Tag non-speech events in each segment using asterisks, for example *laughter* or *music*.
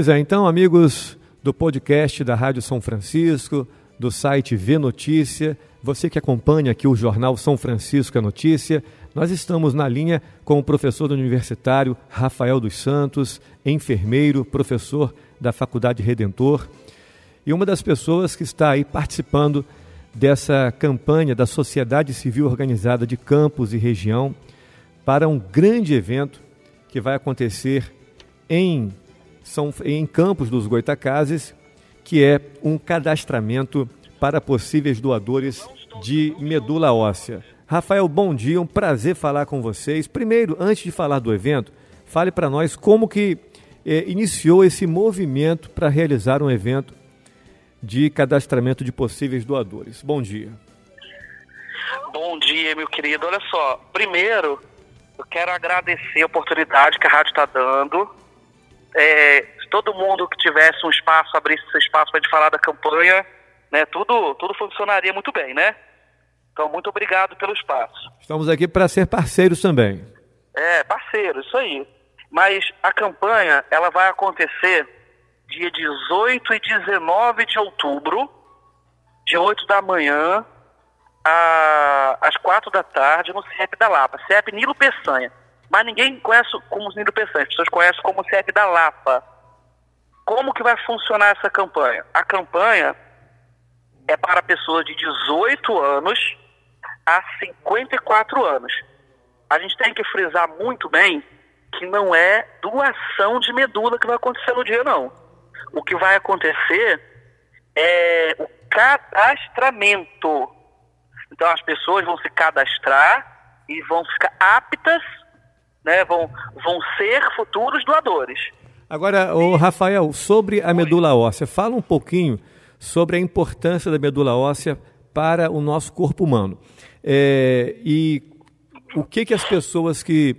Pois é, então, amigos do podcast da Rádio São Francisco, do site V Notícia, você que acompanha aqui o jornal São Francisco é Notícia, nós estamos na linha com o professor universitário Rafael dos Santos, enfermeiro, professor da Faculdade Redentor, e uma das pessoas que está aí participando dessa campanha da sociedade civil organizada de Campos e região para um grande evento que vai acontecer em, São, em Campos dos Goitacazes, que é um cadastramento para possíveis doadores de medula óssea. Rafael, bom dia, um prazer falar com vocês. Primeiro, antes de falar do evento, fale para nós como que eh, iniciou esse movimento para realizar um evento de cadastramento de possíveis doadores. Bom dia. Bom dia, meu querido. Olha só, primeiro, eu quero agradecer a oportunidade que a rádio está dando. É, se todo mundo que tivesse um espaço, abrisse esse espaço para a gente falar da campanha, né, tudo, tudo funcionaria muito bem, né? Então, muito obrigado pelo espaço. Estamos aqui para ser parceiros também. É, parceiro, isso aí. Mas a campanha, ela vai acontecer dia 18 e 19 de outubro, de 8 da manhã a, às 4 da tarde, no CEP da Lapa. CEP Nilo Peçanha. Mas ninguém conhece como Nilo Peçanha, as pessoas conhecem como CEP da Lapa. Como que vai funcionar essa campanha? A campanha é para pessoas de 18 anos a 54 anos. A gente tem que frisar muito bem que não é doação de medula que vai acontecer no dia, não o que vai acontecer é o cadastramento. Então as pessoas vão se cadastrar e vão ficar aptas, né, vão, vão ser futuros doadores. Agora, o Rafael, sobre a medula óssea, fala um pouquinho sobre a importância da medula óssea para o nosso corpo humano. É, e o que, que as pessoas que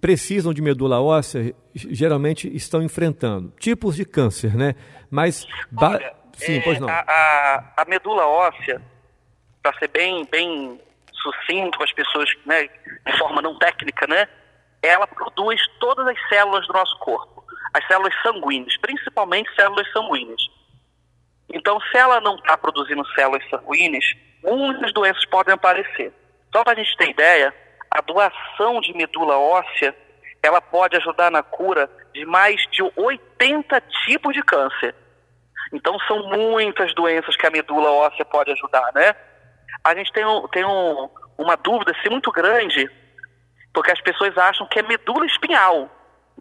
precisam de medula óssea geralmente estão enfrentando. Tipos de câncer, né? Mas. Olha, Sim, é, pois não. A, a, a medula óssea, para ser bem, bem sucinto com as pessoas, né, de forma não técnica, né? Ela produz todas as células do nosso corpo, as células sanguíneas, principalmente células sanguíneas. Então, se ela não está produzindo células sanguíneas, muitas doenças podem aparecer. Só para a gente ter ideia, a doação de medula óssea ela pode ajudar na cura de mais de 80 tipos de câncer. Então são muitas doenças que a medula óssea pode ajudar, né? A gente tem, um, tem um, uma dúvida assim, muito grande, porque as pessoas acham que é medula espinhal,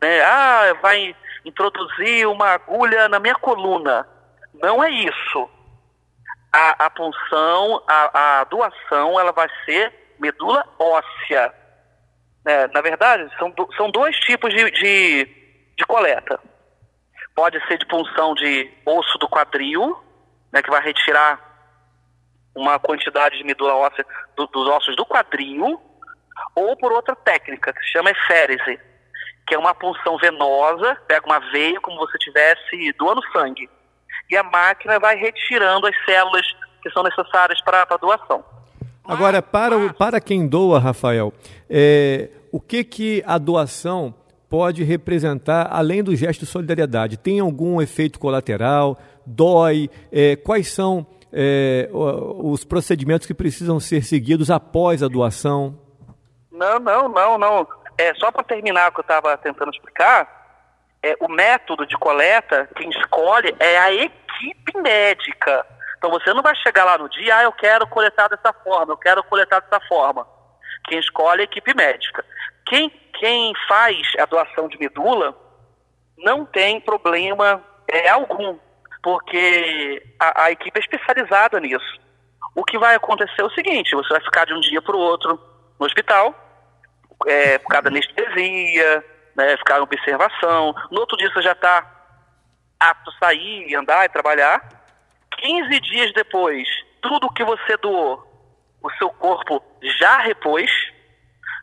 né? Ah, vai introduzir uma agulha na minha coluna. Não é isso. A, a punção, a, a doação, ela vai ser medula óssea. É, na verdade, são, são dois tipos de, de, de, coleta. Pode ser de punção de osso do quadril, né, que vai retirar uma quantidade de medula óssea do, dos ossos do quadril, ou por outra técnica, que se chama eférese, que é uma punção venosa, pega uma veia como se você estivesse doando sangue. E a máquina vai retirando as células que são necessárias para a doação. Agora, para, o, para quem doa, Rafael, é, o que, que a doação pode representar além do gesto de solidariedade? Tem algum efeito colateral? Dói? É, quais são é, os procedimentos que precisam ser seguidos após a doação? Não, não, não, não. É, só para terminar o que eu estava tentando explicar, é, o método de coleta, quem escolhe é a equipe médica. Então você não vai chegar lá no dia, ah, eu quero coletar dessa forma, eu quero coletar dessa forma. Quem escolhe é a equipe médica. Quem, quem faz a doação de medula não tem problema é, algum, porque a, a equipe é especializada nisso. O que vai acontecer é o seguinte: você vai ficar de um dia para o outro no hospital, é, por causa da anestesia, né, ficar em observação. No outro dia você já está apto a sair, andar e trabalhar. 15 dias depois, tudo que você doou, o seu corpo já repôs.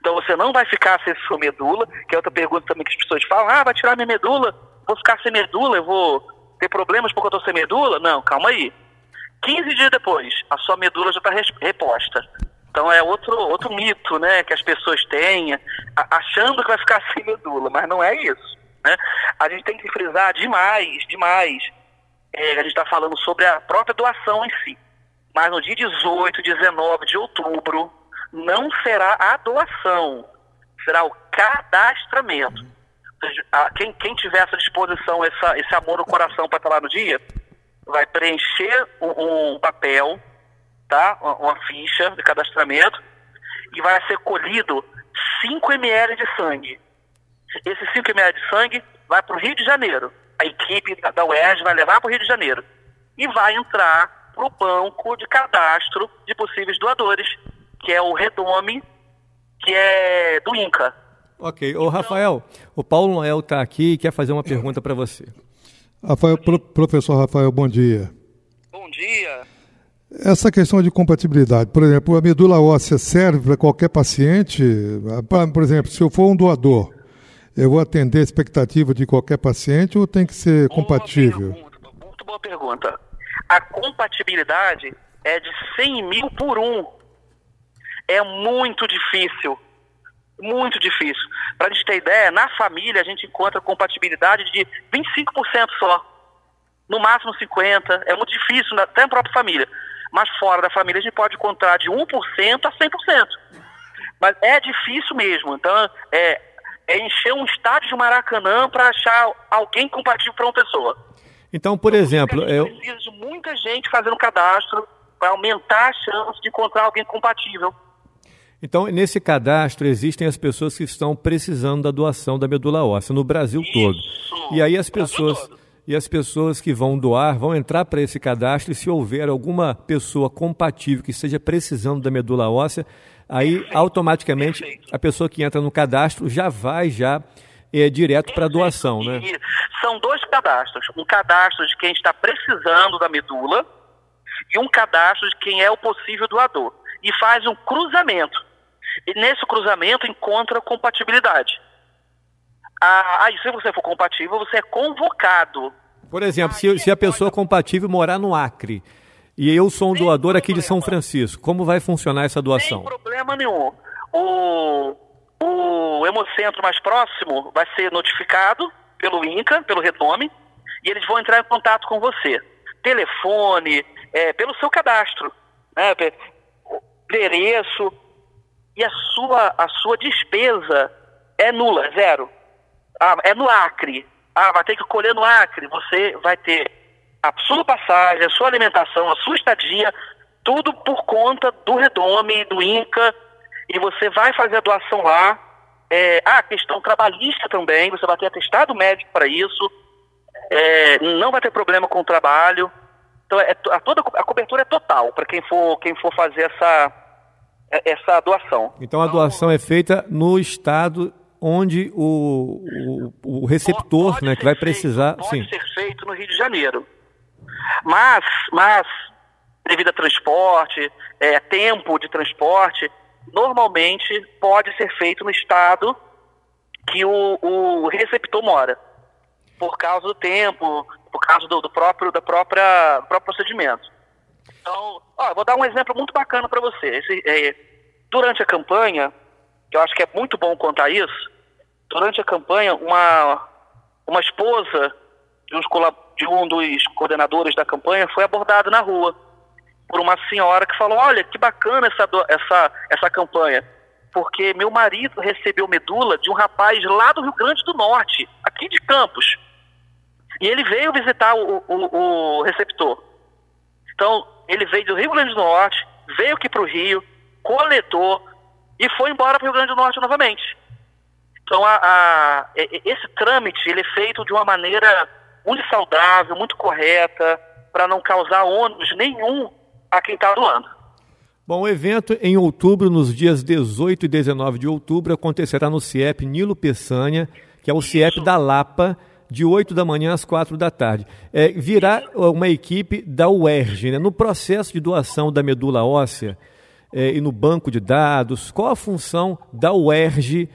Então você não vai ficar sem sua medula, que é outra pergunta também que as pessoas falam: ah, vai tirar minha medula, vou ficar sem medula, eu vou ter problemas porque eu estou sem medula? Não, calma aí. 15 dias depois, a sua medula já está reposta. Então é outro, outro mito, né, que as pessoas têm, achando que vai ficar *laughs* sem medula, mas não é isso. Né? A gente tem que frisar demais, demais. É, a gente está falando sobre a própria doação em si. Mas no dia 18, 19 de outubro, não será a doação, será o cadastramento. Ou seja, quem, quem tiver essa disposição, essa, esse amor no coração para estar lá no dia, vai preencher um, um papel, tá? Uma, uma, ficha de cadastramento, e vai ser colhido 5 ml de sangue. Esse 5 ml de sangue vai para o Rio de Janeiro. A equipe da UERJ vai levar para o Rio de Janeiro. E vai entrar para o banco de cadastro de possíveis doadores, que é o Redome, que é do INCA. Ok. Ô, Rafael, o Paulo Noel está aqui e quer fazer uma pergunta para você. Rafael, pro, professor Rafael, bom dia. Bom dia. Essa questão de compatibilidade, por exemplo, a medula óssea serve para qualquer paciente? Por exemplo, se eu for um doador, eu vou atender a expectativa de qualquer paciente ou tem que ser boa compatível? Pergunta, muito boa pergunta. A compatibilidade é de 100 mil por um. É muito difícil. Muito difícil. Para a gente ter ideia, na família a gente encontra compatibilidade de 25% só. No máximo 50%. É muito difícil, até na própria família. Mas fora da família a gente pode encontrar de 1% a 100%. Mas é difícil mesmo. Então, é, é encher um estádio de Maracanã para achar alguém compatível para uma pessoa. Então, por então, exemplo, eu precisa de muita gente fazendo cadastro para aumentar a chance de encontrar alguém compatível. Então, nesse cadastro existem as pessoas que estão precisando da doação da medula óssea no Brasil Isso, todo. E aí as pessoas e as pessoas que vão doar vão entrar para esse cadastro e se houver alguma pessoa compatível que esteja precisando da medula óssea, aí perfeito, automaticamente perfeito. a pessoa que entra no cadastro já vai já é, direto para a doação, né? São dois cadastros, um cadastro de quem está precisando da medula e um cadastro de quem é o possível doador. E faz um cruzamento. E nesse cruzamento encontra compatibilidade. Ah, aí se você for compatível, você é convocado. Por exemplo, se, se a pessoa compatível morar no Acre, e eu sou um Sem doador aqui de São Francisco. Como vai funcionar essa doação? Sem problema nenhum. O, o Hemocentro mais próximo vai ser notificado pelo INCA, pelo Retome, e eles vão entrar em contato com você. Telefone, é, pelo seu cadastro, né, endereço, e a sua, a sua despesa é nula, zero. Ah, é no Acre. Ah, vai ter que colher no Acre. Você vai ter a sua passagem, a sua alimentação, a sua estadia, tudo por conta do Redome, do INCA, e você vai fazer a doação lá. É, ah, questão trabalhista também, você vai ter atestado médico para isso, é, não vai ter problema com o trabalho. Então, é, a, toda, a cobertura é total para quem for, quem for fazer essa, essa doação. Então, a doação é feita no estado onde o, o, o receptor né, que vai precisar. Feito, pode sim. ser feito no Rio de Janeiro. Mas, mas devido a transporte, é, tempo de transporte, normalmente pode ser feito no estado que o, o receptor mora, por causa do tempo, por causa do, do próprio, da própria, do próprio procedimento. Então, ó, vou dar um exemplo muito bacana para você. Esse, é, durante a campanha, eu acho que é muito bom contar isso, durante a campanha, uma, uma esposa de, de um dos coordenadores da campanha foi abordada na rua por uma senhora que falou: Olha, que bacana essa, essa, essa campanha, porque meu marido recebeu medula de um rapaz lá do Rio Grande do Norte, aqui de Campos. E ele veio visitar o, o, o receptor. Então, ele veio do Rio Grande do Norte, veio aqui para o Rio, coletou e foi embora para o Rio Grande do Norte novamente. Então, a, a, esse trâmite ele é feito de uma maneira muito saudável, muito correta, para não causar ônus nenhum a quem está doando. Bom, o evento em outubro, nos dias 18 e 19 de outubro, acontecerá no CIEP Nilo Peçanha, que é o Isso. CIEP da Lapa, de 8 da manhã às 4 da tarde. É, virá uma equipe da UERJ, né? no processo de doação da medula óssea é, e no banco de dados, qual a função da UERJ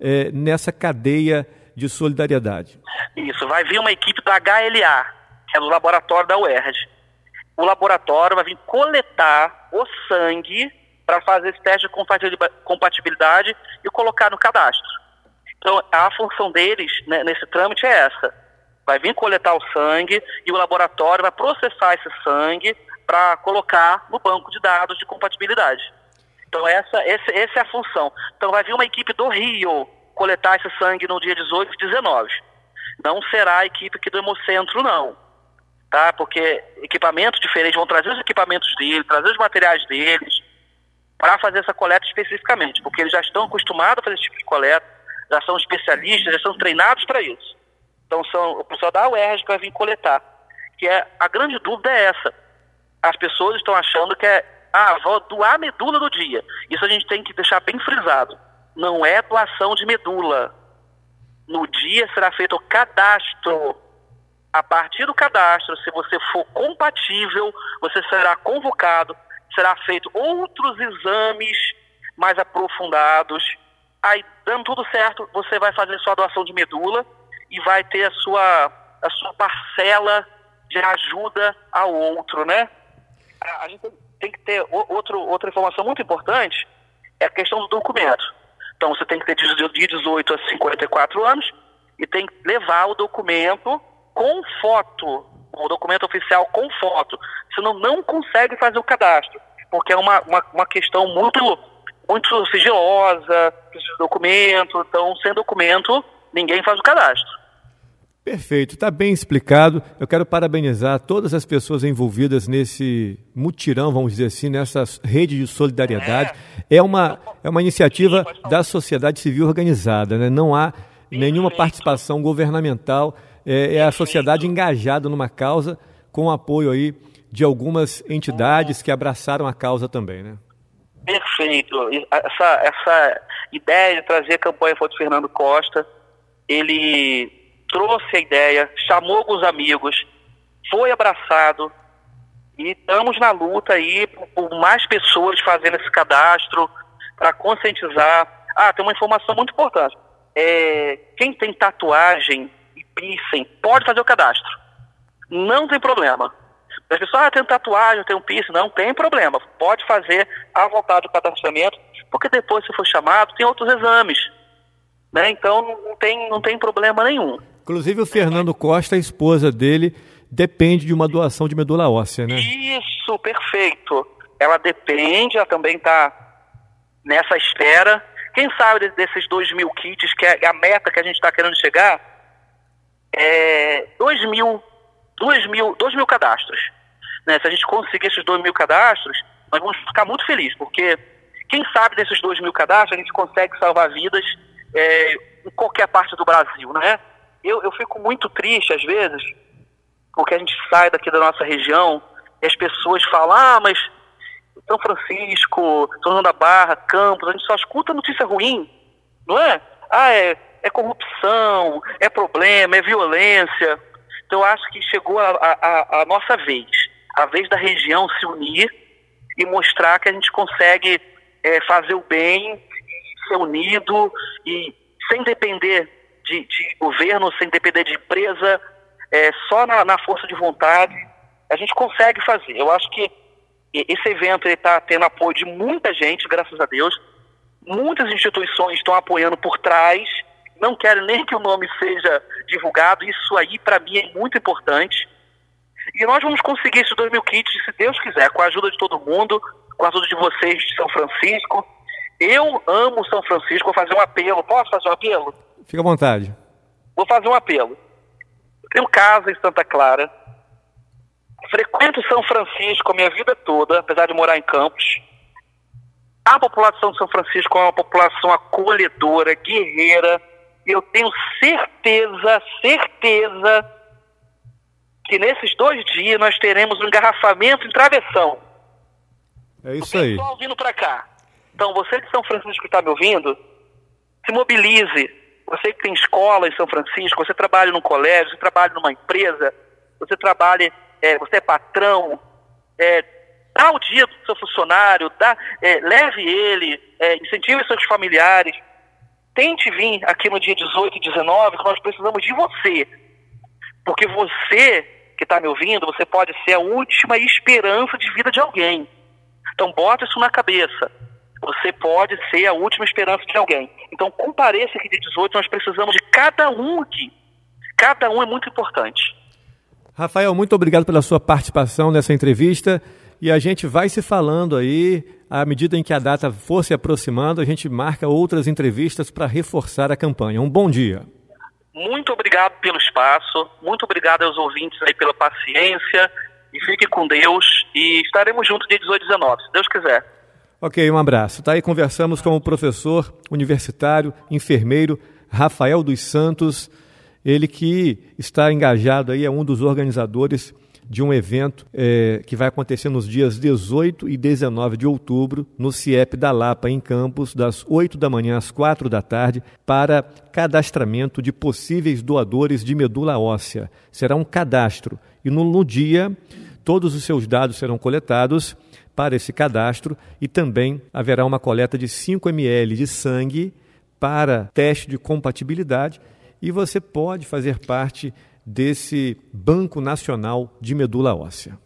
é, nessa cadeia de solidariedade? Isso, vai vir uma equipe do HLA, que é do laboratório da UERJ. O laboratório vai vir coletar o sangue para fazer esse teste de compatibilidade e colocar no cadastro. Então, a função deles né, nesse trâmite é essa. Vai vir coletar o sangue e o laboratório vai processar esse sangue para colocar no banco de dados de compatibilidade. Então, essa, essa, essa é a função. Então, vai vir uma equipe do Rio coletar esse sangue no dia 18 e 19. Não será a equipe aqui do Hemocentro, não. Tá? Porque equipamentos diferentes vão trazer os equipamentos deles, trazer os materiais deles, para fazer essa coleta especificamente, porque eles já estão acostumados a fazer esse tipo de coleta, já são especialistas, já são treinados para isso. Então são o pessoal da UERJ que vai vir coletar. Que é a grande dúvida é essa. As pessoas estão achando que é ah, vou doar medula do dia. Isso a gente tem que deixar bem frisado. Não é doação de medula. No dia será feito o cadastro. A partir do cadastro, se você for compatível, você será convocado, será feito outros exames mais aprofundados. Aí, dando tudo certo, você vai fazer sua doação de medula e vai ter a sua, a sua parcela de ajuda ao outro, né? A, gente tem que ter outro, outra informação muito importante, é a questão do documento. Então, você tem que ter de 18 a 54 anos e tem que levar o documento com foto, o documento oficial com foto. Senão, não consegue fazer o cadastro, porque é uma, uma, uma questão muito, muito sigilosa, documento. Então, sem documento, ninguém faz o cadastro. Perfeito, está bem explicado. Eu quero parabenizar todas as pessoas envolvidas nesse mutirão, vamos dizer assim, nessa rede de solidariedade. É, é uma, é uma iniciativa da sociedade civil organizada, né? não há nenhuma participação governamental, é, é a sociedade engajada numa causa com o apoio aí de algumas entidades que abraçaram a causa também, né? Perfeito. Essa, essa ideia de trazer a campanha foi do Fernando Costa, ele trouxe a ideia, chamou alguns amigos, foi abraçado e estamos na luta aí por mais pessoas fazendo esse cadastro para conscientizar. Ah, tem uma informação muito importante. É, quem tem tatuagem e piercing pode fazer o cadastro. Não tem problema. As pessoas, ah, tem tatuagem, tem um piercing. Não tem problema. Pode fazer à vontade o cadastramento, porque depois, se for chamado, tem outros exames. Né? Então, não tem, não tem problema nenhum. Inclusive o Fernando Costa, a esposa dele, depende de uma doação de medula óssea, né? Isso, perfeito. Ela depende, ela também está nessa espera. Quem sabe desses dois mil kits, que é a meta que a gente está querendo chegar, é dois mil, dois mil, dois mil cadastros. Né? Se a gente conseguir esses dois mil cadastros, nós vamos ficar muito felizes, porque quem sabe desses dois mil cadastros a gente consegue salvar vidas é, em qualquer parte do Brasil, né? Eu, eu fico muito triste às vezes, porque a gente sai daqui da nossa região e as pessoas falam, ah, mas São Francisco, São João da Barra, Campos, a gente só escuta notícia ruim, não é? Ah, é, é corrupção, é problema, é violência. Então eu acho que chegou a, a, a nossa vez, a vez da região se unir e mostrar que a gente consegue é, fazer o bem, ser unido e sem depender de, de governo, sem depender de empresa, é, só na, na, força de vontade, a gente consegue fazer. Eu acho que esse evento está tendo apoio de muita gente, graças a Deus. Muitas instituições estão apoiando por trás, não querem nem que o nome seja divulgado. Isso aí, para mim, é muito importante. E nós vamos conseguir esses 2 mil kits, se Deus quiser, com a ajuda de todo mundo, com a ajuda de vocês de São Francisco. Eu amo São Francisco, vou fazer um apelo. Posso fazer um apelo? Fica à vontade. Vou fazer um apelo. Eu tenho casa em Santa Clara. Frequento São Francisco a minha vida toda, apesar de morar em Campos. A população de São Francisco é uma população acolhedora, guerreira. E eu tenho certeza, certeza, que nesses dois dias nós teremos um engarrafamento em travessão. É isso aí. Pessoal vindo para cá. Então, você de São Francisco que está me ouvindo, se mobilize você que tem escola em São Francisco, você trabalha num colégio, você trabalha numa empresa, você trabalha, é, você é patrão, é, dá o dia do seu funcionário, dá, é, leve ele, é, incentive seus familiares, tente vir aqui no dia 18 e 19, que nós precisamos de você. Porque você que está me ouvindo, você pode ser a última esperança de vida de alguém. Então bota isso na cabeça. Você pode ser a última esperança de alguém. Então, compareça aqui de 18, nós precisamos de cada um aqui. Cada um é muito importante. Rafael, muito obrigado pela sua participação nessa entrevista. E a gente vai se falando aí, à medida em que a data for se aproximando, a gente marca outras entrevistas para reforçar a campanha. Um bom dia. Muito obrigado pelo espaço, muito obrigado aos ouvintes aí pela paciência. E fique com Deus e estaremos juntos dia 18 e 19, se Deus quiser. Ok, um abraço. Tá aí conversamos com o professor universitário, enfermeiro Rafael dos Santos, ele que está engajado aí, é um dos organizadores de um evento é, que vai acontecer nos dias 18 e 19 de outubro, no CIEP da Lapa, em Campos, das 8 da manhã às 4 da tarde, para cadastramento de possíveis doadores de medula óssea. Será um cadastro e no, no dia todos os seus dados serão coletados para esse cadastro e também haverá uma coleta de 5 ml de sangue para teste de compatibilidade e você pode fazer parte desse Banco Nacional de Medula Óssea.